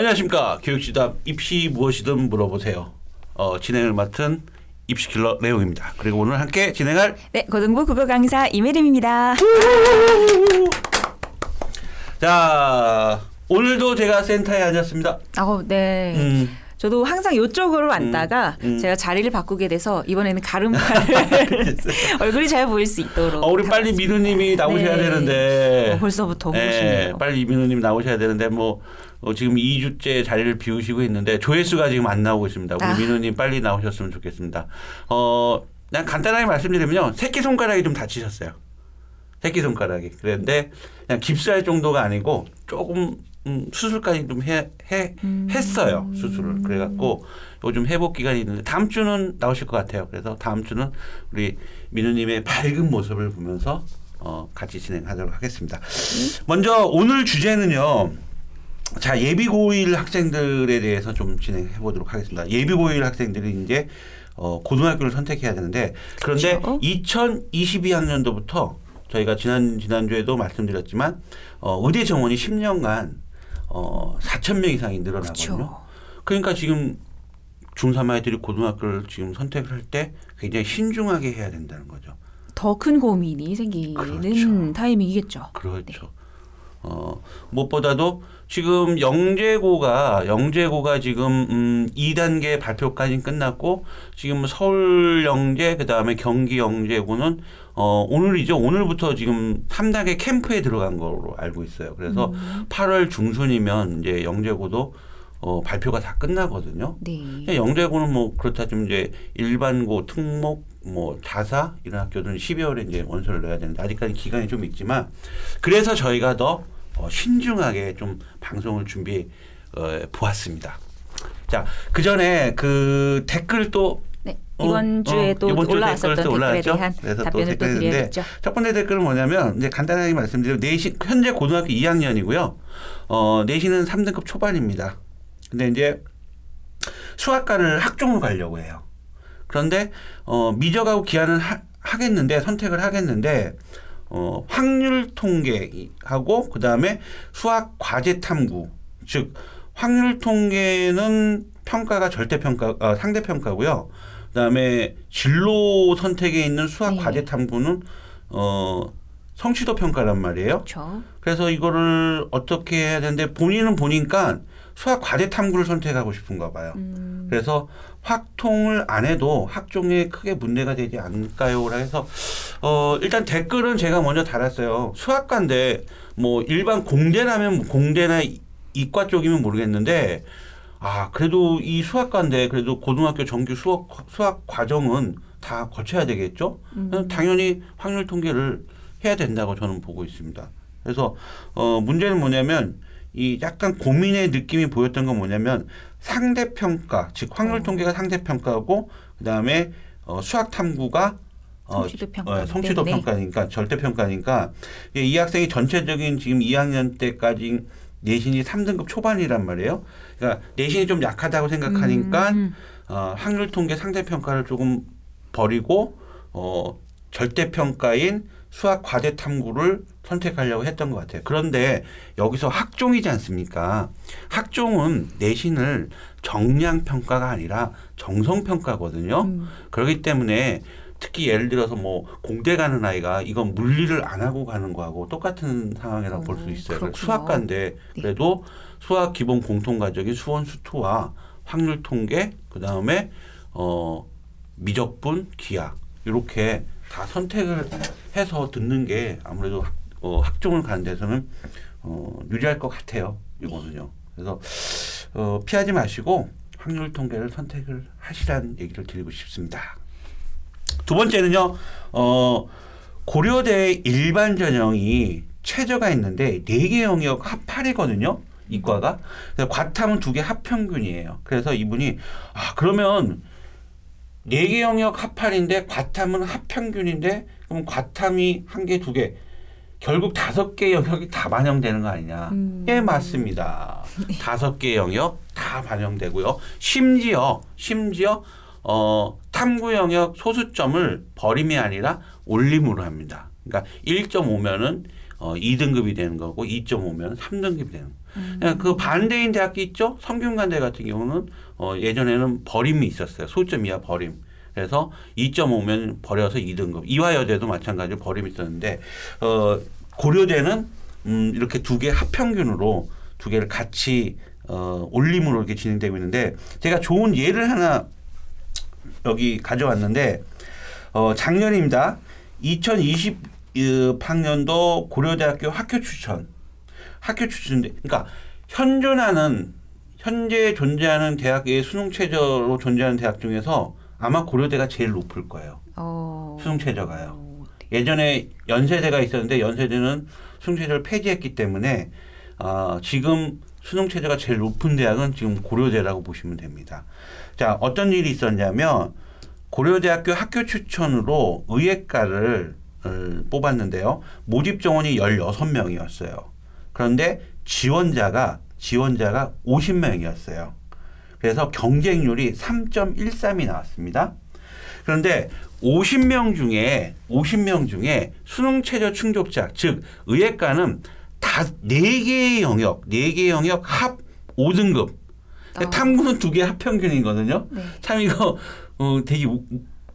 안녕하십니까 교육지답 입시 무엇이든 물어보세요. 어, 진행을 맡은 입시킬러 레옹입니다. 그리고 오늘 함께 진행할 네, 고등부 국어 강사 이메림입니다. 자 오늘도 제가 센터에 앉았습니다. 아, 네. 음, 저도 항상 이쪽으로 앉다가 음. 제가 자리를 바꾸게 돼서 이번에는 가름팔을 얼굴이 잘 보일 수 있도록. 어, 우리 빨리. 민우님이 나오셔야 네. 되는데 어, 벌써부터 예, 싶네요. 빨리 민우님 나오셔야 되는데 뭐 어, 지금 2주째 자리를 비우시고 있는데 조회수가 지금 안 나오고 있습니다. 우리 아. 민우님 빨리 나오셨으면 좋겠습니다. 어, 그냥 간단하게 말씀드리면요. 새끼 손가락이 좀 다치셨어요. 새끼 손가락이. 그런데 그냥 깁스할 정도가 아니고 조금 음, 수술까지 좀 해, 해, 음. 했어요. 수술을. 그래갖고 요즘 회복 기간이 있는데 다음 주는 나오실 것 같아요. 그래서 다음 주는 우리 민우님의 밝은 모습을 보면서 어, 같이 진행하도록 하겠습니다. 먼저 오늘 주제는요. 자 예비 고1 학생들에 대해서 좀 진행해 보도록 하겠습니다. 예비 고1 학생들이 이제 어, 고등학교를 선택해야 되는데 그런데 그렇죠. 2022학년도부터 저희가 지난 지난주에도 말씀드렸지만 어, 의대 정원이 10년간 어, 4천 명 이상이 늘어나거든요. 그렇죠. 그러니까 지금 중3 아이들이 고등학교를 지금 선택을 할 때 굉장히 신중하게 해야 된다는 거죠. 더 큰 고민이 생기는 그렇죠. 타이밍이겠죠. 그렇죠. 어, 무엇보다도 지금 영재고가 영재고가 지금 음 2단계 발표까지 끝났고 지금 서울 영재 그다음에 경기 영재고는 어 오늘이죠. 오늘부터 지금 3단계 캠프에 들어간 거로 알고 있어요. 그래서 8월 중순이면 이제 영재고도 어 발표가 다 끝나거든요. 네. 영재고는 뭐 그렇다 좀 이제 일반고, 특목, 뭐 자사 이런 학교들은 12월에 이제 원서를 내야 되는데 아직까지 기간이 좀 있지만 그래서 저희가 더 어, 신중하게 좀 방송을 준비해 어, 보았습니다. 자, 그 전에 그 댓글 또 네. 어, 이번 주에 어, 또 이번 주 올라왔었던 댓글 또 댓글에 올라왔죠? 대한 그래서 또 답변을 또 있는데 드려야겠죠. 첫 번째 댓글은 뭐냐면 이제 간단하게 말씀드리면 내신 현재 고등학교 2학년이고요. 어, 내신은 3등급 초반입니다. 근데 이제 수학과를 학종으로 가려고 해요. 그런데 어, 미적하고 기하는 하, 하겠는데 선택을 하겠는데 어, 확률 통계하고 그다음에 수학 과제 탐구 즉 확률 통계는 평가가 절대 평가 어, 상대 평가고요. 그다음에 진로 선택에 있는 수학 네. 과제 탐구는 어 성취도 평가란 말이에요. 그렇죠. 그래서 이거를 어떻게 해야 되는데 본인은 보니까 수학 과제 탐구를 선택하고 싶은가 봐요. 음, 그래서 확통을 안 해도 학종에 크게 문제가 되지 않을까요? 해서 어 일단 댓글은 제가 먼저 달았어요. 수학과인데 뭐 일반 공대라면 공대나 이- 이과 쪽이면 모르겠는데 아 그래도 이 수학과인데 그래도 고등학교 정규 수학 수학 과정은 다 거쳐야 되겠죠? 음. 당연히 확률 통계를 해야 된다고 저는 보고 있습니다. 그래서 어 문제는 뭐냐면 이 약간 고민의 느낌이 보였던 건 뭐냐면 상대 평가 즉 확률 어. 통계가 상대 평가고 그다음에 어 수학 탐구가 어, 성취도 평가. 어, 성취도 네, 네. 평가니까 절대 평가니까 이, 이 학생이 전체적인 지금 2학년 때까지 내신이 3등급 초반이란 말이에요. 그러니까 내신이 좀 약하다고 생각하니까 음, 어, 확률 통계 상대 평가를 조금 버리고 어, 절대 평가인 수학 과제 탐구를 선택하려고 했던 것 같아요. 그런데 여기서 학종이지 않습니까? 학종은 내신을 정량 평가가 아니라 정성 평가거든요. 음. 그렇기 때문에 특히 예를 들어서 뭐 공대 가는 아이가 이건 물리를 안 하고 가는 거하고 똑같은 상황이라고 볼수 어, 있어요. 수학과인데 네. 그래도 수학 기본 공통 과정인 수원 수투와 확률 통계 그다음에 어 미적분 기하 이렇게 다 선택을 해서 듣는 게 아무래도 학, 어, 학종을 가는 데서는 어, 유리할 것 같아요. 이거는요. 그래서 어, 피하지 마시고 확률 통계를 선택을 하시라는 얘기를 드리고 싶습니다. 두 번째는요, 어, 고려대 일반 전형이 최저가 있는데 네 개 영역 합8이거든요. 이과가. 과탐은 두 개 합평균이에요. 그래서 이분이 아 그러면 네 개 영역 합8인데 과탐은 합평균인데 그럼 과탐이 한 개, 두 개. 결국 다섯 개 영역이 다 반영되는 거 아니냐? 음. 예, 맞습니다. 다섯 개 영역 다 반영되고요. 심지어 심지어 어 탐구 영역 소수점을 버림이 아니라 올림으로 합니다. 그러니까 1.5면은 어, 2등급이 되는 거고 2.5면 3등급이 되는 거. 음. 그 반대인 대학교 있죠? 성균관대 같은 경우는 어, 예전에는 버림이 있었어요. 소점 이하 버림. 그래서 2.5면 버려서 2등급. 이화여대도 마찬가지로 버림이 있었는데 어, 고려대는 음, 이렇게 두 개 합평균으로 두 개를 같이 어, 올림으로 이렇게 진행되고 있는데 제가 좋은 예를 하나 여기 가져왔는데 어, 작년입니다. 2020 학년도 고려대학교 학교 추천. 학교 추천인데 그러니까 현존하는 현재 존재하는 대학의 수능 최저로 존재하는 대학 중에서 아마 고려대가 제일 높을 거예요. 어. 수능 최저가요. 어, 네. 예전에 연세대가 있었는데 연세대는 수능 최저를 폐지했기 때문에 어, 지금 수능 최저가 제일 높은 대학은 지금 고려대라고 보시면 됩니다. 자 어떤 일이 있었냐면 고려대학교 학교 추천으로 의예과를 어, 뽑았는데요. 모집 정원이 16명이었어요. 그런데 지원자가 지원자가 50명이었어요. 그래서 경쟁률이 3.13이 나왔습니다. 그런데 50명 중에 50명 중에 수능 최저 충족자 즉 의예과는 다 4개의 영역, 4개의 영역 합 5등급. 어. 탐구는 두개 합평균이거든요. 네. 참 이거 어, 되게 웃,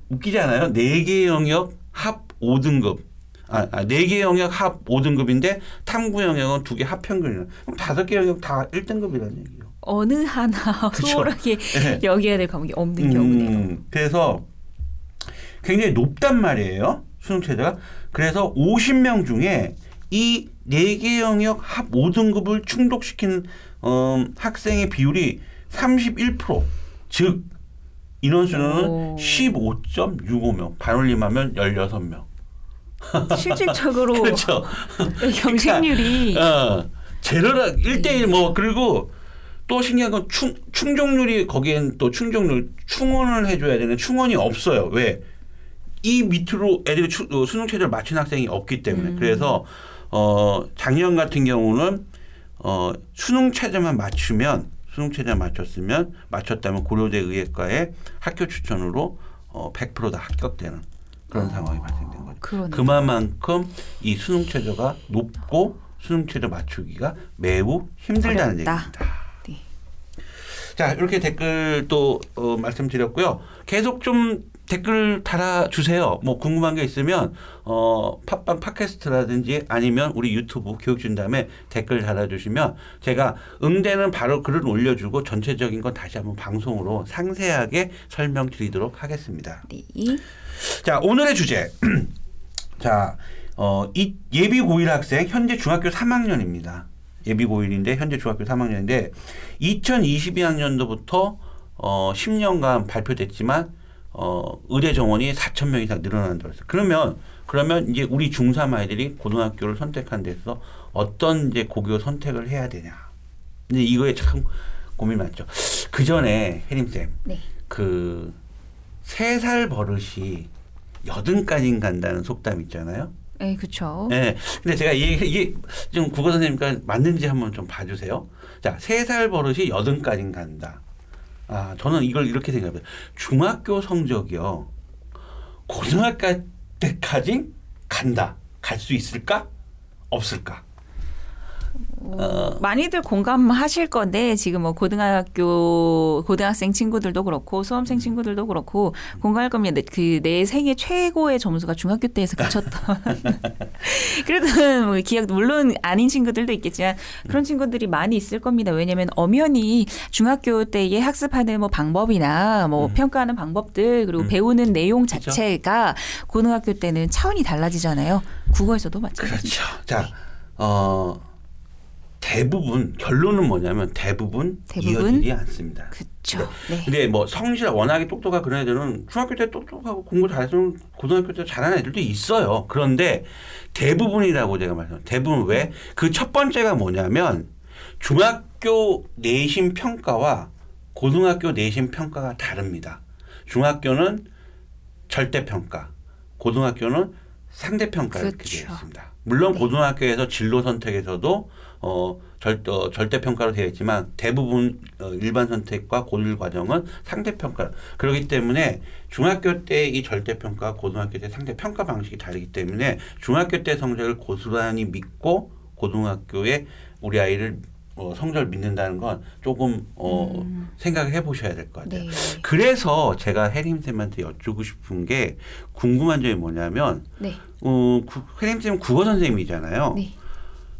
웃기잖아요. 4개의 영역 합 5등급. 아, 아, 4개 영역 합 5등급인데 탐구 영역은 두개 합평균이에요. 그럼 다섯 개 영역 다 1등급이라는 얘기예요. 어느 하나 그쵸. 수월하게 네. 여겨야 될 과목이 없는 경우네요. 음, 그래서 굉장히 높단 말이에요. 수능 최저가. 그래서 50명 중에 이 4개 영역 합 5등급을 충족시키는 음, 학생의 비율이 31%. 즉 인원수는 오. 15.65명. 반올림하면 16명. 실질적으로 그렇죠. 경쟁률이 어, 제로라 1대1 뭐 그리고 또 신기한 건 충, 충족률이 거기엔 또 충족률 충원을 해줘야 되는 충원이 없어요. 왜? 이 밑으로 애들이 추, 어, 수능 최저를 맞춘 학생이 없기 때문에 음. 그래서 어 작년 같은 경우는 어 수능 최저만 맞추면 수능 최저 맞췄으면 맞췄다면 고려대 의예과에 학교 추천으로 어 100%다 합격되는 그런 어. 상황이 발생된 거죠. 그러네요. 그만큼 이 수능 최저가 높고 수능 최저 맞추기가 매우 힘들다는 어렵다. 얘기입니다. 네. 자 이렇게 댓글 또 어, 말씀드렸고요. 계속 좀 댓글 달아주세요. 뭐 궁금한 게 있으면 어, 팟빵 팟캐스트라든지 아니면 우리 유튜브 교육준다음에 댓글 달아주시면 제가 응대는 바로 글을 올려주고 전체적인 건 다시 한번 방송으로 상세하게 설명드리도록 하겠습니다. 네. 자, 오늘의 주제. 자, 어, 이 예비 고1 학생 현재 중학교 3학년입니다. 예비 고1인데 현재 중학교 3학년인데 2022학년도부터 어, 10년간 발표됐지만 어, 의대 정원이 4천 명 이상 늘어난다고 했어요. 그러면 그러면 이제 우리 중3 아이들이 고등학교를 선택한 데서 어떤 이제 고교 선택을 해야 되냐. 근데 이거에 참 고민 많죠. 그 전에 혜림 쌤, 네. 그 세 살 버릇이 여든까지 간다는 속담 있잖아요. 네, 그렇죠. 예. 근데 제가 이게, 이게 좀 국어 선생님과 맞는지 한번 좀 봐주세요. 자, 세 살 버릇이 여든까지 간다. 아, 저는 이걸 이렇게 생각해요. 중학교 성적이요. 고등학교 때까지 간다. 갈 수 있을까? 없을까? 어, 많이들 공감하실 건데 지금 뭐 고등학교 고등학생 친구들도 그렇고 수험생 친구들도 그렇고 공감할 겁니다. 그 내 생애 최고의 점수가 중학교 때에서 그쳤던. 그래도 뭐 기억 물론 아닌 친구들도 있겠지만 그런 친구들이 많이 있을 겁니다. 왜냐하면 엄연히 중학교 때에 학습하는 뭐 방법이나 뭐 음. 평가하는 방법들 그리고 음. 배우는 내용. 자체가 고등학교 때는 차원이 달라지잖아요. 국어에서도 마찬가지. 그렇죠. 자, 어, 대부분, 결론은 뭐냐면 대부분, 대부분? 이어지지 않습니다. 그렇죠. 네. 근데 뭐 성실 워낙에 똑똑하고 그런 애들은 중학교 때 똑똑하고 공부 잘해서 고등학교 때 잘하는 애들도 있어요. 그런데 대부분이라고 제가 말씀. 대부분 왜? 그 첫 번째가 뭐냐면 중학교 내신 평가와 고등학교 내신 평가가 다릅니다. 중학교는 절대 평가, 고등학교는 상대 평가 이렇게 되어 그렇죠. 있습니다. 물론 네. 고등학교에서 진로 선택에서도 어, 절, 어, 절대 평가로 되어 있지만 대부분 어, 일반 선택과 고일 과정은 상대 평가. 그렇기 때문에 중학교 때 이 절대 평가, 고등학교 때 상대 평가 방식이 다르기 때문에 중학교 때 성적을 고스란히 믿고 고등학교에 우리 아이를 어, 성적을 믿는다는 건 조금 어, 음. 생각을 해보셔야 될 것 같아요. 네. 그래서 제가 혜림 쌤한테 여쭈고 싶은 게 궁금한 점이 뭐냐면 네. 어, 구- 혜림 쌤은 국어 선생님이잖아요. 네.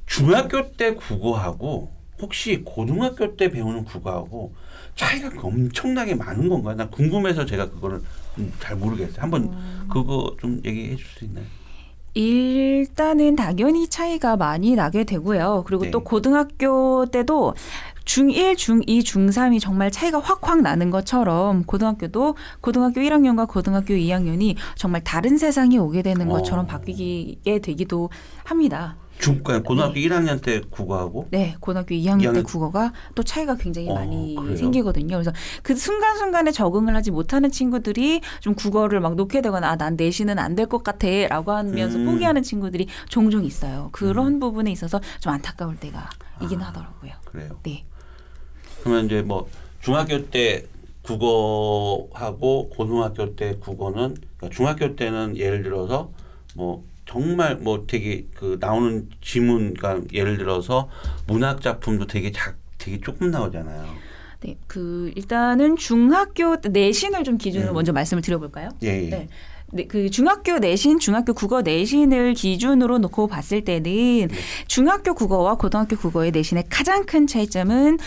중학교 때 국어하고 혹시 고등학교 때 배우는 국어하고 차이가 엄청나게 많은 건가요? 나 궁금해서 제가 그거를 음, 잘 모르겠어요. 한번 음. 그거 좀 얘기해 줄 수 있나요? 일단은 당연히 차이가 많이 나게 되고요. 그리고 네. 또 고등학교 때도 중1, 중2, 중3이 정말 차이가 확확 나는 것처럼 고등학교도 고등학교 1학년과 고등학교 2학년이 정말 다른 세상이 오게 되는 어. 것처럼 바뀌게 되기도 합니다. 중 그러니까 고등학교 1학년 때 국어하고 네, 고등학교 2학년, 때 2학년 국어가 또 차이가 굉장히 어, 많이 그래요? 생기거든요. 그래서 그 순간순간에 적응을 하지 못하는 친구들이 좀 국어를 막 놓게 되거나 아, 난 내신은 안 될 것 같아 라고 하면서 음. 포기하는 친구들이 종종 있어요. 그런 부분에 있어서 좀 안타까울 때가 이긴 아. 하더라고요. 그래요. 네. 그러면 이제 뭐 중학교 때 국어하고 고등학교 때 국어는 그러니까 중학교 때는 예를 들어서 뭐 정말 뭐 되게 그 나오는 지문 그러니까 예를 들어서 문학 작품도 되게 작 되게 조금 나오잖아요. 네, 그 일단은 중학교 때 내신을 좀 기준으로 네. 먼저 말씀을 드려볼까요? 예, 예. 네. 네, 그 중학교 내신, 중학교 국어 내신을 기준으로 놓고 봤을 때는 네. 중학교 국어와 고등학교 국어의 내신의 가장 큰 차이점은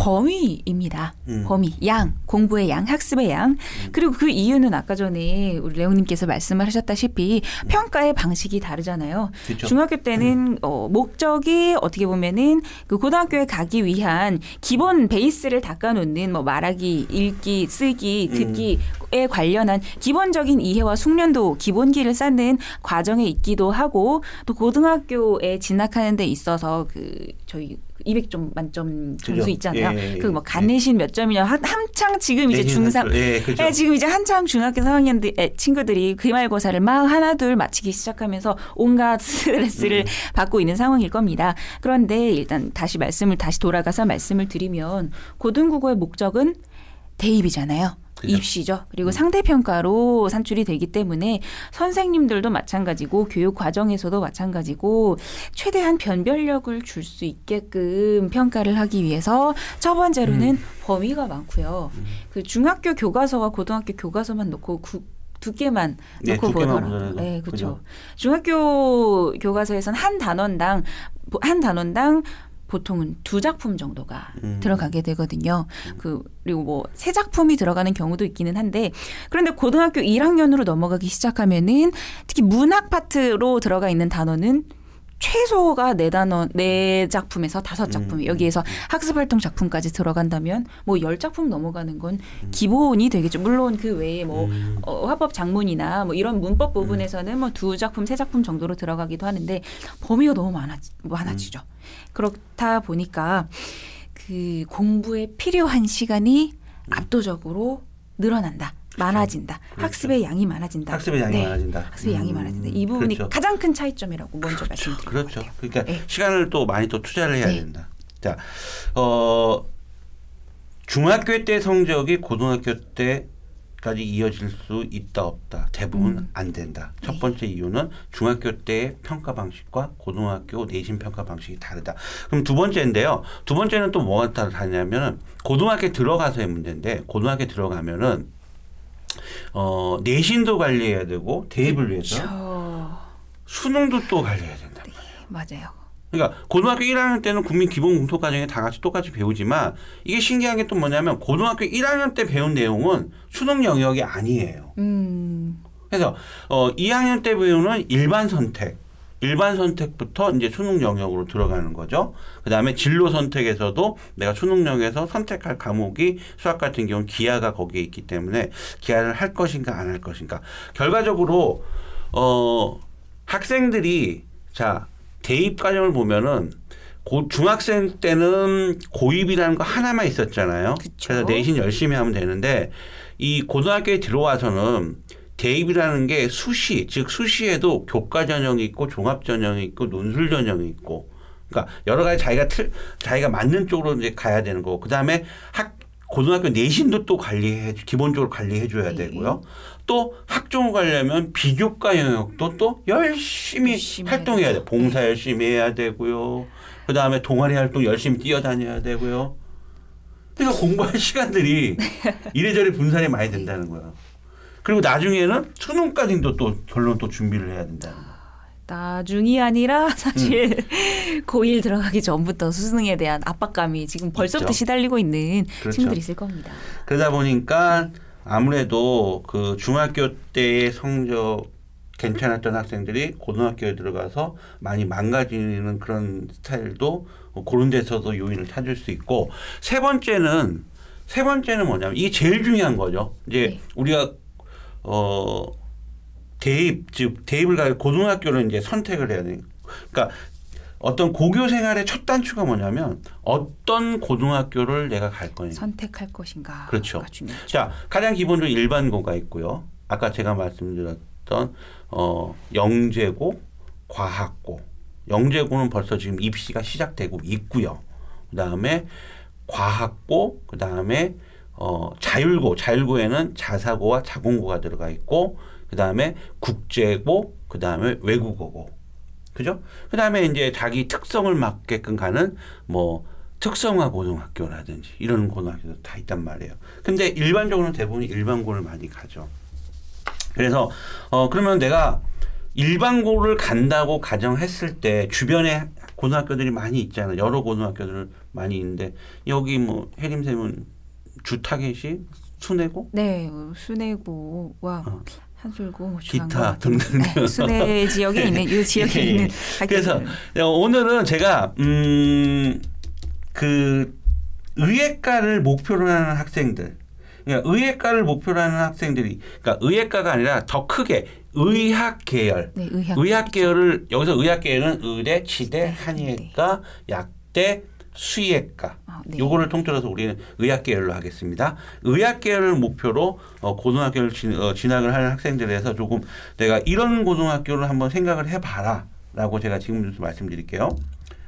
범위입니다. 음. 범위, 양, 공부의 양, 학습의 양. 그리고 그 이유는 아까 전에 우리 레오님께서 말씀을 하셨다시피 평가의 방식이 다르잖아요. 그렇죠. 중학교 때는 어, 목적이 어떻게 보면은 그 고등학교에 가기 위한 기본 베이스를 닦아놓는 뭐 말하기, 읽기, 쓰기, 듣기에 관련한 기본적인 이해와 숙련도 기본기를 쌓는 과정에 있기도 하고 또 고등학교에 진학하는 데 있어서 그 저희 200점 만점 점수 그죠. 있잖아요. 예, 예, 그뭐 예. 간내신 몇 점이냐 한, 한창 지금 이제 내신 중3 한 줄, 예, 그죠. 네, 지금 이제 한창 중학교 3학년 들 친구들이 기말고사를 막 하나 둘 마치기 시작하면서 온갖 스트레스를 음. 받고 있는 상황일 겁니다. 그런데 일단 다시 말씀을 다시 돌아가서 말씀을 드리면 고등국어의 목적은 대입이잖아요. 입시죠. 그리고 상대평가로 산출이 되기 때문에 선생님들도 마찬가지고 교육 과정에서도 마찬가지고 최대한 변별력을 줄 수 있게끔 평가를 하기 위해서 첫 번째로는 범위가 많고요. 그 중학교 교과서와 고등학교 교과서만 놓고 구, 두께만 네, 놓고 보더라고요. 네, 그렇죠. 그죠. 중학교 교과서에선 한 단원당 한 단원당 보통은 두 작품 정도가 음. 들어가게 되거든요. 그 그리고 뭐 세 작품이 들어가는 경우도 있기는 한데 그런데 고등학교 1학년으로 넘어가기 시작하면은 특히 문학 파트로 들어가 있는 단어는 최소가 네 단어 네 작품에서 다섯 작품 음. 여기에서 학습 활동 작품까지 들어간다면 뭐 열 작품 넘어가는 건 기본이 되겠죠. 물론 그 외에 뭐 음. 어, 화법 작문이나 뭐 이런 문법 부분에서는 뭐 두 작품, 세 작품 정도로 들어가기도 하는데 범위가 너무 많아 많아지죠. 그렇다 보니까 그 공부에 필요한 시간이 압도적으로 늘어난다. 많아진다. 그렇죠. 학습의 양이 많아진다. 학습의 양이 네. 많아진다. 학습의 양이 음, 많아진다. 이 부분이 그렇죠. 가장 큰 차이점이라고 먼저 말씀드립니다. 그렇죠. 그러니까 네. 시간을 또 많이 또 투자를 해야 네. 된다. 자, 어, 중학교 때 성적이 고등학교 때 까지 이어질 수 있다 없다. 대부분 음. 안 된다. 첫 네. 번째 이유는 중학교 때의 평가 방식과 고등학교 내신 평가 방식이 다르다. 그럼 두 번째인데요. 두 번째는 또 뭐가 다르냐면은 고등학교 들어가서의 문제인데 고등학교 들어가면은 어, 내신도 관리해야 되고 대입을 위해서 그렇죠. 수능도 또 관리해야 된다. 맞아요. 그러니까 고등학교 1학년 때는 국민 기본 공통 과정에 다 같이 똑같이 배우지만 이게 신기한 게 또 뭐냐면 고등학교 1학년 때 배운 내용은 수능 영역이 아니에요. 음. 그래서 어 2학년 때 배우는 일반 선택 일반 선택부터 이제 수능 영역으로 들어가는 거죠. 그 다음에 진로 선택에서도 내가 수능 영역에서 선택할 과목이 수학 같은 경우는 기하가 거기에 있기 때문에 기하를 할 것인가 안 할 것인가. 결과적으로 어 학생들이 자 대입 과정을 보면은 고 중학생 때는 고입이라는 거 하나만 있었잖아요. 그쵸. 그래서 내신 열심히 하면 되는데 이 고등학교에 들어와서는 대입이라는 게 수시, 즉 수시에도 교과 전형이 있고 종합 전형이 있고 논술 전형이 있고 그러니까 여러 가지 자기가 틀 자기가 맞는 쪽으로 이제 가야 되는 거고 그다음에 학 고등학교 내신도 또 관리해 기본적으로 관리해 줘야 네. 되고요. 또 학종을 가려면 비교과 영역도 또 열심히, 열심히 활동해야 해야 돼. 봉사 열심히 해야 되고요. 그다음에 동아리 활동 열심히 뛰어다녀야 되고요. 그러니까 공부할 시간들이 이래저래 분산이 많이 된다는 거예요. 그리고 나중에는 수능까지도 또 결론 또 준비를 해야 된다는 거예요. 나중이 아니라 사실 고1 들어가기 전부터 수능에 대한 압박감이 지금 벌써부터 있죠. 시달리고 있는 그렇죠. 친구들이 있을 겁니다. 그러다 보니까 아무래도 그 중학교 때의 성적 괜찮았던 학생들이 고등학교에 들어가서 많이 망가지는 그런 스타일도 그런 데서도 요인을 찾을 수 있고 세 번째는 세 번째는 뭐냐면 이게 제일 중요한 거죠. 이제 네. 우리가 어 대입 즉 대입을 가 고등학교를 이제 선택을 해야 되는 그러니까 어떤 고교 생활의 첫 단추가 뭐냐면 어떤 고등학교를 내가 갈 거냐. 선택할 것인가. 그렇죠. 자, 가장 기본적으로 일반고가 있고요. 아까 제가 말씀드렸던 어, 영재고, 과학고. 영재고는 벌써 지금 입시가 시작되고 있고요. 그다음에 과학고, 그다음에 어, 자율고, 자율고에는 자사고와 자공고가 들어가 있고 그 다음에 국제고, 그 다음에 외국어고. 그죠? 그 다음에 이제 자기 특성을 맞게끔 가는 뭐 특성화 고등학교라든지 이런 고등학교도 다 있단 말이에요. 근데 일반적으로는 대부분 일반고를 많이 가죠. 그래서 어 그러면 내가 일반고를 간다고 가정했을 때 주변에 고등학교들이 많이 있잖아요. 여러 고등학교들 많이 있는데 여기 뭐 혜림 쌤은 주 타겟이 순회고? 네, 순회고와 어. 한술고, 뭐 기타 등등. 네, 순회 지역에 있는 이 지역에 예, 예. 있는 그래서. 오늘은 제가 음, 그 의예과를 목표로 하는 학생들, 그러니까 의예과를 목표로 하는 학생들이, 그러니까 의예과가 아니라 더 크게 의학 계열, 네, 의학 의학 계열을 여기서 의학 계열은 의대, 치대, 네, 한의학과, 약대, 수의학과. 아, 네. 요거를 통틀어서 우리는 의학 계열로 하겠습니다. 의학 계열을 목표로 어, 고등학교를 진, 어, 진학을 하는 학생들에서 조금 내가 이런 고등학교를 한번 생각을 해봐라라고 제가 지금부터 말씀드릴게요.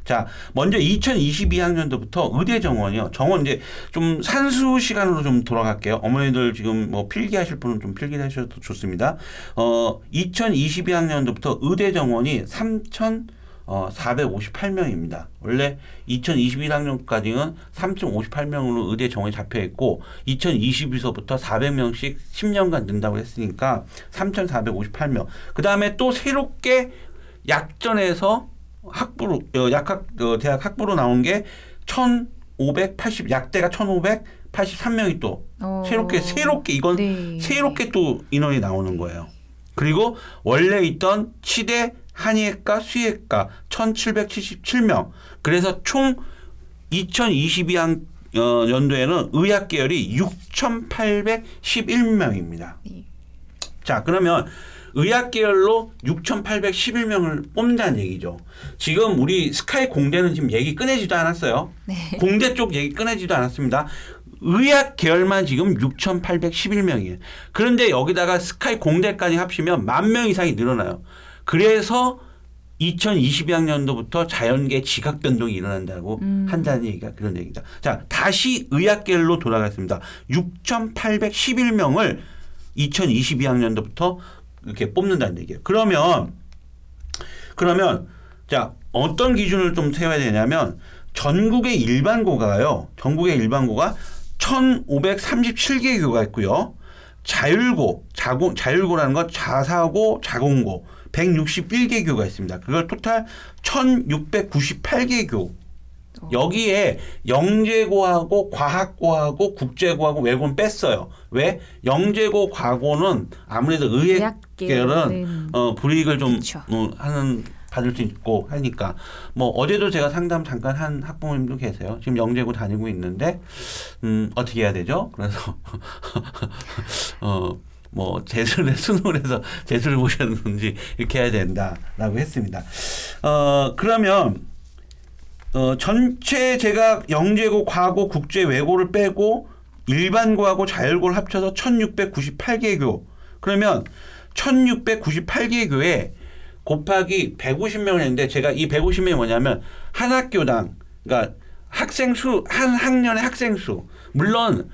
자, 먼저 2022학년도부터 의대 정원이요. 정원 이제 좀 산수 시간으로 좀 돌아갈게요. 어머니들 지금 뭐 필기하실 분은 좀 필기하셔도 좋습니다. 어, 2022학년도부터 의대 정원이 3천 어, 458명입니다. 원래 2021학년까지는 3,058명으로 의대 정원이 잡혀 있고 2022서부터 400명씩 10년간 는다고 했으니까 3,458명. 그 다음에 또 새롭게 약전에서 학부로 어, 약학 어, 대학 학부로 나온 게 1,580 약대가 1,583명이 또 어, 새롭게 새롭게 이건 네. 새롭게 또 인원이 나오는 거예요. 그리고 원래 있던 치대 한의학과 수의학과 1,777명. 그래서 총 2022학 어, 연도에는 의학 계열이 6,811명입니다. 네. 자, 그러면 의학 계열로 6,811명을 뽑는다는 얘기죠. 지금 우리 스카이 공대는 지금 얘기 꺼내지도 않았어요. 네. 공대 쪽 얘기 꺼내지도 않았습니다. 의학 계열만 지금 6,811명이에요. 그런데 여기다가 스카이 공대까지 합치면 만 명 이상이 늘어나요. 그래서 2022학년도부터 자연계 지각 변동이 일어난다고 음. 한다는 얘기가 그런 얘기다. 자, 다시 의학 계열로 돌아가겠습니다. 6,811명을 2022학년도부터 이렇게 뽑는다는 얘기예요. 그러면 그러면 자 어떤 기준을 좀 세워야 되냐면 전국의 일반 고가요. 전국의 일반 고가 1,537개 교가 있고요. 자율고, 자공, 자율고라는 건 자사고, 자공고 161개 교가 있습니다. 그걸 토탈 1,698개 교. 여기에 영재고하고 과학고하고 국제고하고 외고는 뺐어요. 왜? 영재고 과고는 아무래도 의학 의학 계열은 계열은 어, 불이익을 좀 그쵸. 어, 하는 받을 수 있고 하니까 뭐 어제도 제가 상담 잠깐 한 학부모님도 계세요. 지금 영재고 다니고 있는데 음, 어떻게 해야 되죠? 그래서 어. 뭐 재수를 수능을 해서 재수를 보셨는지 이렇게 해야 된다라고 했습니다. 어 그러면 어 전체 제가 영재고, 과고, 국제, 외고를 빼고 일반고하고 자율고를 합쳐서 1698개 교. 그러면 1698개 교에 곱하기 150명을 했는데 제가 이 150명이 뭐냐면 한 학교당 그러니까 학생 수 한 학년의 학생 수 물론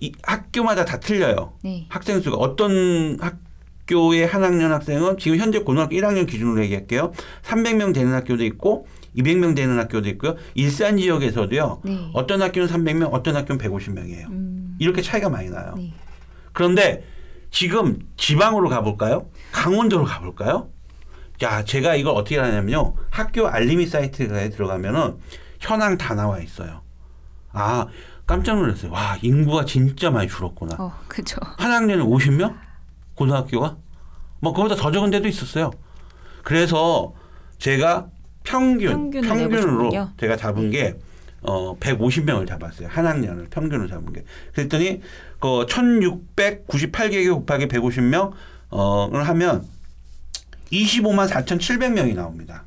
이 학교마다 다 틀려요. 네. 학생 수가 어떤 학교의 한 학년 학생은 지금 현재 고등학교 1학년 기준으로 얘기할게요. 300명 되는 학교도 있고 200명 되는 학교도 있고요. 일산 지역에서도요. 네. 어떤 학교는 300명, 어떤 학교는 150명이에요. 음. 이렇게 차이가 많이 나요. 네. 그런데 지금 지방으로 가볼까요? 강원도로 가볼까요? 야, 제가 이걸 어떻게 하냐면요. 학교 알림이 사이트에 들어가면은 현황 다 나와 있어요. 아, 깜짝 놀랐어요. 와, 인구가 진짜 많이 줄었구나. 어, 그죠. 한 학년에 50명? 고등학교가? 뭐, 그보다 더 적은 데도 있었어요. 그래서 제가 평균, 평균으로. 제가 잡은 게, 어, 150명을 잡았어요. 한 학년을 평균으로 잡은 게. 그랬더니, 그, 1698개 곱하기 150명, 어,를 하면 25만 4,700명이 나옵니다.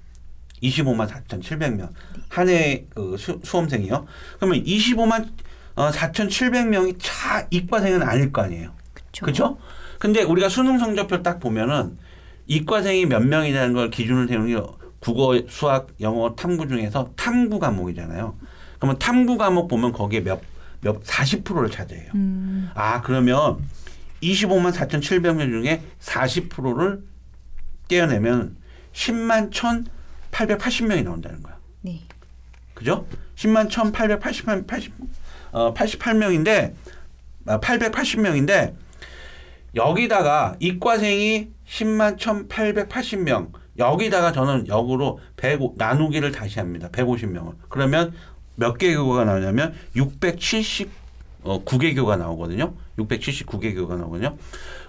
25만 4,700명. 한 해 그 수험생이요. 그러면 25만 어, 4,700명이 차 이과생은 아닐 거 아니에요. 그죠. 그죠? 근데 우리가 수능 성적표 딱 보면은 이과생이 몇 명이라는 걸 기준을 세우는 게 국어, 수학, 영어, 탐구 중에서 탐구 과목이잖아요. 그러면 탐구 과목 보면 거기에 몇, 몇 40%를 차지해요. 음. 아, 그러면 25만 4,700명 중에 40%를 떼어내면 10만 1,880명이 나온다는 거야. 네. 그죠? 10만 1,888, 80, 어, 88명인데, 880명인데, 여기다가 이과생이 10만 1,880명, 여기다가 저는 역으로 100, 나누기를 다시 합니다. 150명을. 그러면 몇 개 교가 나오냐면 670, 어, 9개 교가 나오거든요. 679개 교가 나오거든요.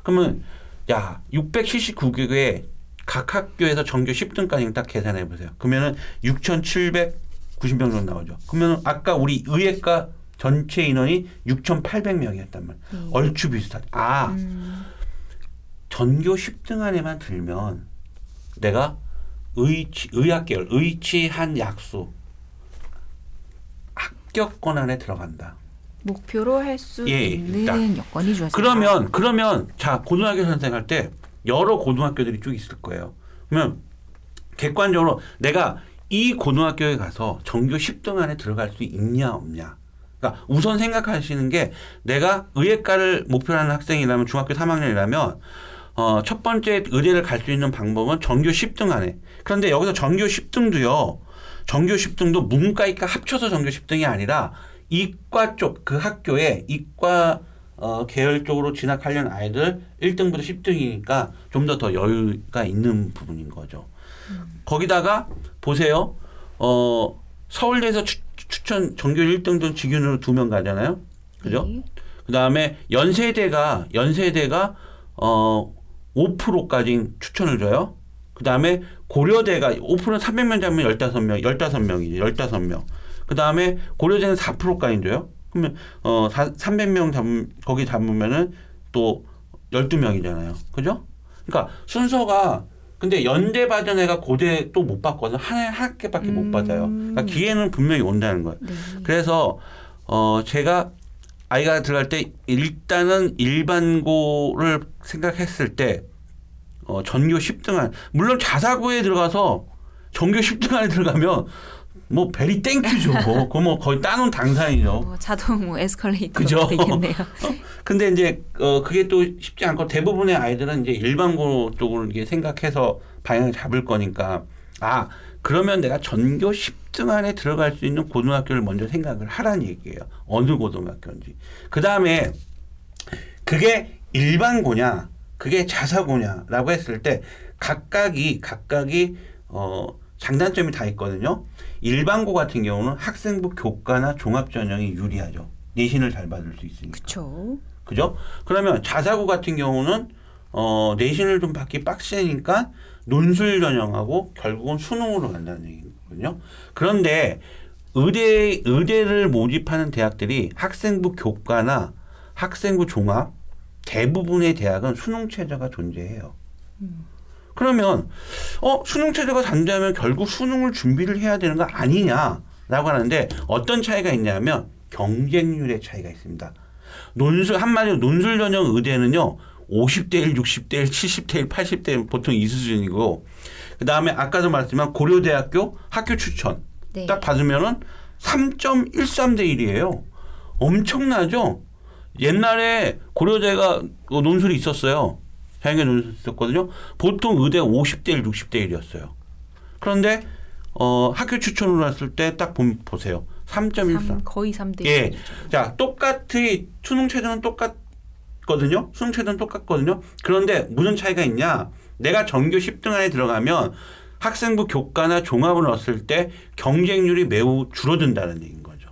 그러면, 야, 679개에 각 학교에서 전교 10등까지 딱 계산해 보세요. 그러면은 6,790명 정도 나오죠. 그러면 아까 우리 의예과 전체 인원이 6,800명이었단 말이에요. 네. 얼추 비슷하죠. 아, 음. 전교 10등 안에만 들면 내가 의치, 의학계열, 의치한 약수 합격권 안에 들어간다. 목표로 할수 예, 있는 일단. 여건이 주어집니다. 그러면 그러면 자 고등학교 선생할 때 여러 고등학교들이 쭉 있을 거예요. 그러면 객관적으로 내가 이 고등학교에 가서 전교 10등 안에 들어갈 수 있냐 없냐. 그러니까 우선 생각하시는 게 내가 의예과를 목표로 하는 학생이라면 중학교 3학년이라면 어, 첫 번째 의대를 갈 수 있는 방법은 전교 10등 안에. 그런데 여기서 전교 10등도요. 전교 10등도 문과 이과 합쳐서 전교 10등이 아니라 이과 쪽 그 학교에 이과 어, 계열 쪽으로 진학하려는 아이들 1등부터 10등이니까 좀 더 더 여유가 있는 부분인 거죠. 거기다가 보세요. 어, 서울대에서 추, 추천 전교 1등도 직윤으로 두 명 가잖아요. 그죠? 네. 그다음에 연세대가 연세대가 어 5%까지 추천을 줘요. 그다음에 고려대가 5%는 300명 잡으면 15명, 15명이죠. 15명. 그다음에 고려대는 4%까지 줘요. 그러면 어 300명 잡으면 거기 잡으면은 또 12명이잖아요. 그죠? 그러니까 순서가 근데 연대 받은 애가 고대 또 못 받거든. 한, 해- 학기밖에 못 음. 받아요. 그러니까 기회는 분명히 온다는 거예요. 네. 그래서 어 제가 아이가 들어갈 때 일단은 일반고를 생각했을 때 어, 전교 10등 안 물론 자사고에 들어가서 전교 10등 안에 들어가면 뭐 very thank you죠. 그거 뭐 거의 따놓은 당상이죠. 뭐 자동 뭐 에스컬레이터 그죠? 되겠네요. 근데 이제 어 그게 또 쉽지 않고 대부분의 아이들은 이제 일반고 쪽으로 이게 생각해서 방향을 잡을 거니까 아 그러면 내가 전교 10등 안에 들어갈 수 있는 고등학교를 먼저 생각을 하라는 얘기예요. 어느 고등학교인지. 그 다음에 그게 일반고냐, 그게 자사고냐라고 했을 때 각각이 각각이 어 장단점이 다 있거든요. 일반고 같은 경우는 학생부 교과나 종합 전형이 유리하죠. 내신을 잘 받을 수 있으니까. 그렇죠. 그죠? 그러면 자사고 같은 경우는 어, 내신을 좀 받기 빡세니까 논술 전형하고 결국은 수능으로 간다는 얘기거든요. 그런데 의대 의대를 모집하는 대학들이 학생부 교과나 학생부 종합 대부분의 대학은 수능 체제가 존재해요. 그러면 어 수능 체제가 존재하면 결국 수능을 준비를 해야 되는 거 아니냐라고 하는데 어떤 차이가 있냐면 경쟁률의 차이가 있습니다. 논술 한마디로 논술 전형 의대는요. 50대 1, 60대 1, 70대 1, 80대 1 보통 이 수준이고 그 다음에 아까도 말했지만 고려대학교 학교 추천 네. 딱 받으면은 3.13대 1이에요. 엄청나죠? 옛날에 고려대가 그 논술이 있었어요. 자연계 논술이 있었거든요. 보통 의대 50대 1, 60대 1이었어요. 그런데 어, 학교 추천으로 했을 때 딱 보세요. 3.14. 삼- 거의 3대 예. 자, 똑같이 수능 최저는 똑같거든요. 수능 최저는 똑같거든요. 그런데 무슨 차이가 있냐? 내가 전교 10등 안에 들어가면 학생부 교과나 종합을 넣었을 때 경쟁률이 매우 줄어든다는 얘기인 거죠.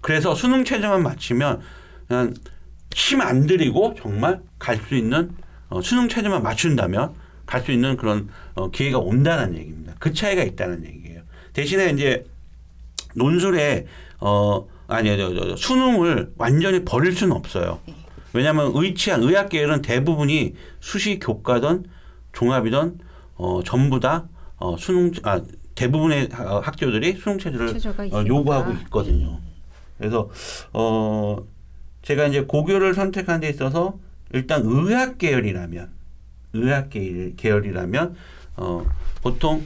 그래서 수능 최저만 맞추면 그냥 힘 안 들이고 정말 갈 수 있는 어, 수능 최저만 맞춘다면 갈 수 있는 그런 어, 기회가 온다는 얘기입니다. 그 차이가 있다는 얘기예요. 대신에 이제 논술에 어 아니요 저, 저, 저, 수능을 완전히 버릴 수는 없어요. 왜냐하면 의치한 의학 계열은 대부분이 수시 교과든 종합이든 어 전부 다 어, 수능 아 대부분의 하- 학교들이 수능 체제를 어. 요구하고 있거든요. 그래서 어 제가 이제 고교를 선택한 데 있어서 일단 의학 계열이라면 의학 계열, 계열이라면 어 보통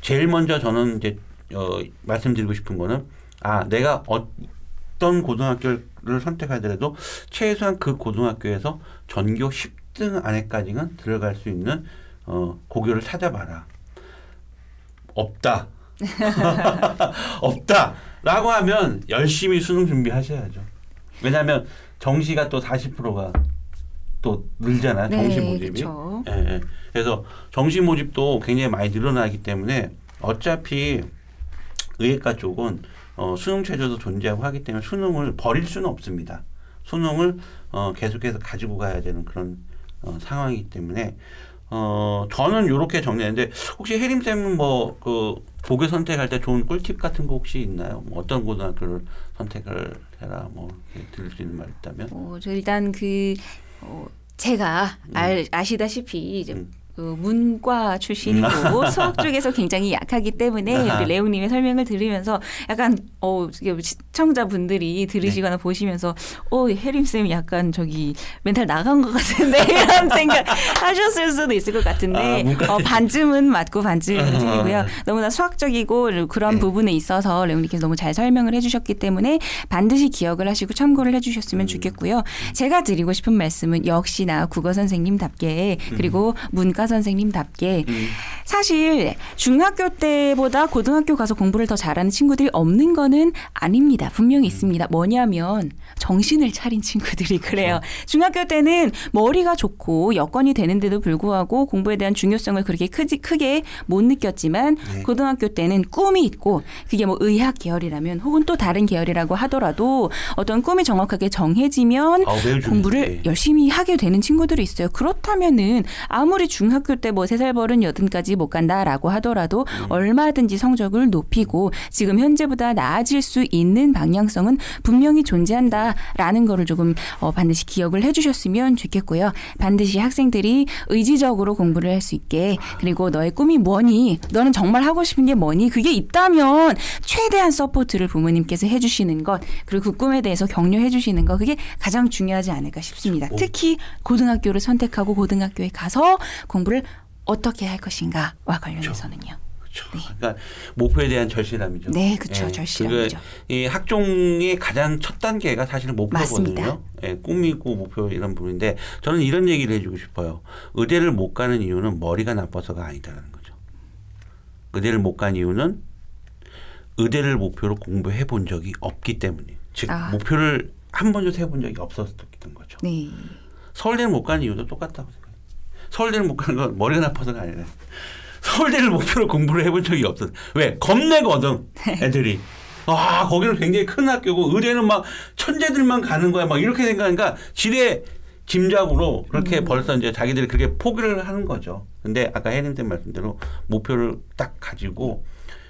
제일 먼저 저는 이제 어 말씀드리고 싶은 거는 아 내가 어떤 고등학교를 선택하더라도 최소한 그 고등학교에서 전교 10등 안에까지는 들어갈 수 있는 어 고교를 찾아봐라. 없다. 없다 라고 하면 열심히 수능 준비하셔야죠. 왜냐하면 정시가 또 40%가 또 늘잖아요. 정시 네, 모집이. 그쵸. 예, 예. 그래서 정시 모집도 굉장히 많이 늘어나기 때문에 어차피 의예과 쪽은 어, 수능 최저도 존재하고 하기 때문에 수능을 버릴 수는 없습니다. 수능을 어, 계속해서 가지고 가야 되는 그런 어, 상황이기 때문에 어, 저는 이렇게 정리했는데 혹시 혜림 쌤은 뭐그 고교 선택할 때 좋은 꿀팁 같은 거 혹시 있나요? 뭐 어떤 고등학교를 선택을 해라 뭐 들을 수 있는 말 있다면? 어, 저 일단 그 어, 제가 알, 아시다시피 이제 음. 그 문과 출신이고 수학 쪽에서 굉장히 약하기 때문에 아하. 우리 레옹님의 설명을 들으면서 약간 어 시청자분들이 들으시거나 보시면서 어 혜림 쌤 약간 저기 멘탈 나간 것 같은데 이런 생각 하셨을 수도 있을 것 같은데 아, 어, 반쯤은 맞고 반쯤은 아. 틀리고요. 너무나 수학적이고 그런 네. 부분에 있어서 레옹님께서 너무 잘 설명을 해주셨기 때문에 반드시 기억을 하시고 참고를 해주셨으면 음. 좋겠고요. 제가 드리고 싶은 말씀은 역시나 국어 선생님답게 그리고 문과 선생님답게 음. 사실 중학교 때보다 고등학교 가서 공부를 더 잘하는 친구들이 없는 거는 아닙니다. 분명히 있습니다. 뭐냐면 정신을 차린 친구들이 그래요. 중학교 때는 머리가 좋고 여건이 되는데도 불구하고 공부에 대한 중요성을 그렇게 크지, 크게 못 느꼈지만 네. 고등학교 때는 꿈이 있고 그게 뭐 의학 계열이라면 혹은 또 다른 계열이라고 하더라도 어떤 꿈이 정확하게 정해지면 중요해요. 공부를 네. 열심히 하게 되는 친구들이 있어요. 그렇다면은 아무리 중학 교 때 뭐 세 살 버른 여든까지 못 간다라고 하더라도 음. 얼마든지 성적을 높이고 지금 현재보다 나아질 수 있는 방향성은 분명히 존재한다라는 거를 조금 어, 반드시 기억을 해주셨으면 좋겠고요. 반드시 학생들이 의지적으로 공부를 할 수 있게 그리고 너의 꿈이 뭐니? 너는 정말 하고 싶은 게 뭐니? 그게 있다면 최대한 support를 부모님께서 해주시는 것 그리고 그 꿈에 대해서 격려해 주시는 것 그게 가장 중요하지 않을까 싶습니다. 오. 특히 고등학교를 선택하고 고등학교에 가서 공부 를 어떻게 할 것인가와 관련해서는요. 그렇죠. 그러니까 목표에 대한 절실함이죠. 네, 그쵸. 예, 절실함이죠. 이 학종의 가장 첫 단계가 사실은 목표거든요. 예, 꿈이고 목표 이런 부분인데 저는 이런 얘기를 해주고 싶어요. 의대를 못 가는 이유는 머리가 나빠서가 아니다라는 거죠. 의대를 못 간 이유는 의대를 목표로 공부해 본 적이 없기 때문이에요. 즉 아. 목표를 한 번도 세본 적이 없었던 거죠. 네. 서울대를 못 가는 이유도 똑같다고 생각해요. 서울대를 못 가는 건 머리가 나빠서가 아니라 서울대를 목표로 공부를 해본 적이 없어. 왜? 겁내거든 애들이. 아 거기는 굉장히 큰 학교고 의대는 막 천재들만 가는 거야. 막 이렇게 생각하니까 지레 짐작으로 그렇게 음. 벌써 이제 자기들이 그렇게 포기를 하는 거죠. 근데 아까 혜림 쌤 말씀대로 목표를 딱 가지고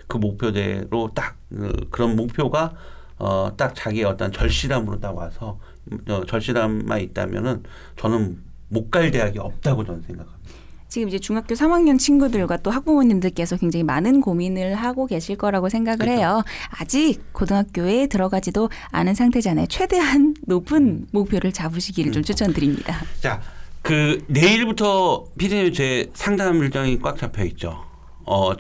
그 목표대로 딱 어, 그런 목표가 어, 딱 자기의 어떤 절실함으로 딱 와서 어, 절실함만 있다면은 저는 못 갈 대학이 없다고 저는 생각합니다. 지금 이제 중학교 3학년 친구들과 또 학부모님들께서 굉장히 많은 고민을 하고 계실 거라고 생각을 그렇죠. 해요. 아직 고등학교에 들어가지도 않은 상태잖아요. 최대한 높은 목표를 잡으시기를 좀 추천드립니다. 자, 그 내일부터 피디님 제 상담 일정이 꽉 잡혀 있죠. 어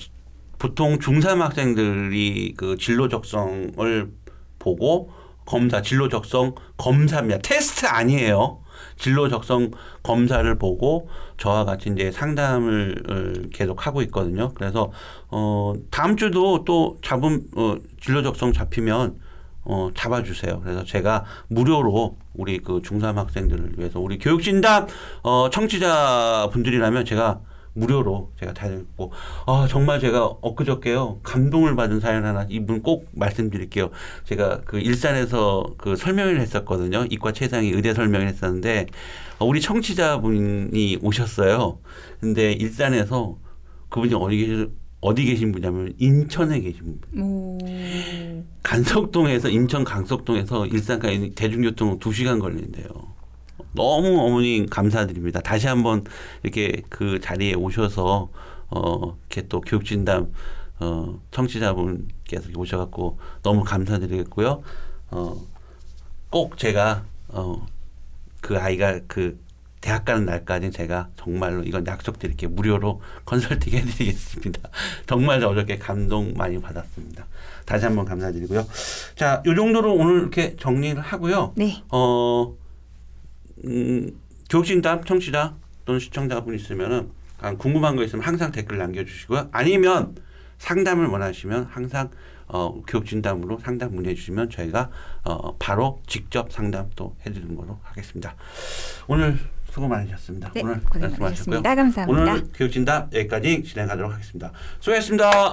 보통 중3 학생들이 그 진로 적성을 보고 검사 진로 적성 검사입니다. 테스트 아니에요. 진로 적성 검사를 보고 저와 같이 이제 상담을 어, 계속 하고 있거든요. 그래서 어 다음 주도 또 잡음 어 진로 적성 잡히면 어 잡아주세요. 그래서 제가 무료로 우리 그 중3 학생들을 위해서 우리 교육진담 어 청취자 분들이라면 제가 무료로 제가 다 읽고. 아 정말 제가 엊그저께요 감동을 받은 사연 하나 이분 꼭 말씀드릴게요. 제가 그 일산에서 그 설명을 했었거든요. 이과 최상위 의대 설명을 했었는데 어, 우리 청취자분이 오셨어요. 근데 일산에서 그분이 어디 계신 어디 계신 분이냐면 인천에 계신 분. 오. 간석동에서 인천 강석동에서 일산까지 대중교통 2시간 걸린대요. 너무 어머니 감사드립니다. 다시 한번 이렇게 그 자리에 오셔서 어 이렇게 또 교육진담 어 청취자분께서 오셔갖고 너무 감사드리겠고요. 어꼭 제가 어그 아이가 그 대학 가는 날까지 제가 정말로 이건 약속드릴게요. 무료로 컨설팅 해드리겠습니다. 정말 어저께 감동 많이 받았습니다. 다시 한번 감사드리고요. 자, 요 정도로 오늘 이렇게 정리를 하고요. 네. 어, 음, 교육진담 청취자 또는 시청자분 있으면은 아, 궁금한 거 있으면 항상 댓글 남겨주시고요. 아니면 상담을 원하시면 항상 어, 교육진담으로 상담 문의해 주시면 저희가 어, 바로 직접 상담 또 해드리는 걸로 하겠습니다. 오늘 수고 많으셨습니다. 네, 오늘 고생하셨습니다. 감사합니다. 오늘 교육진담 여기까지 진행하도록 하겠습니다. 수고하셨습니다.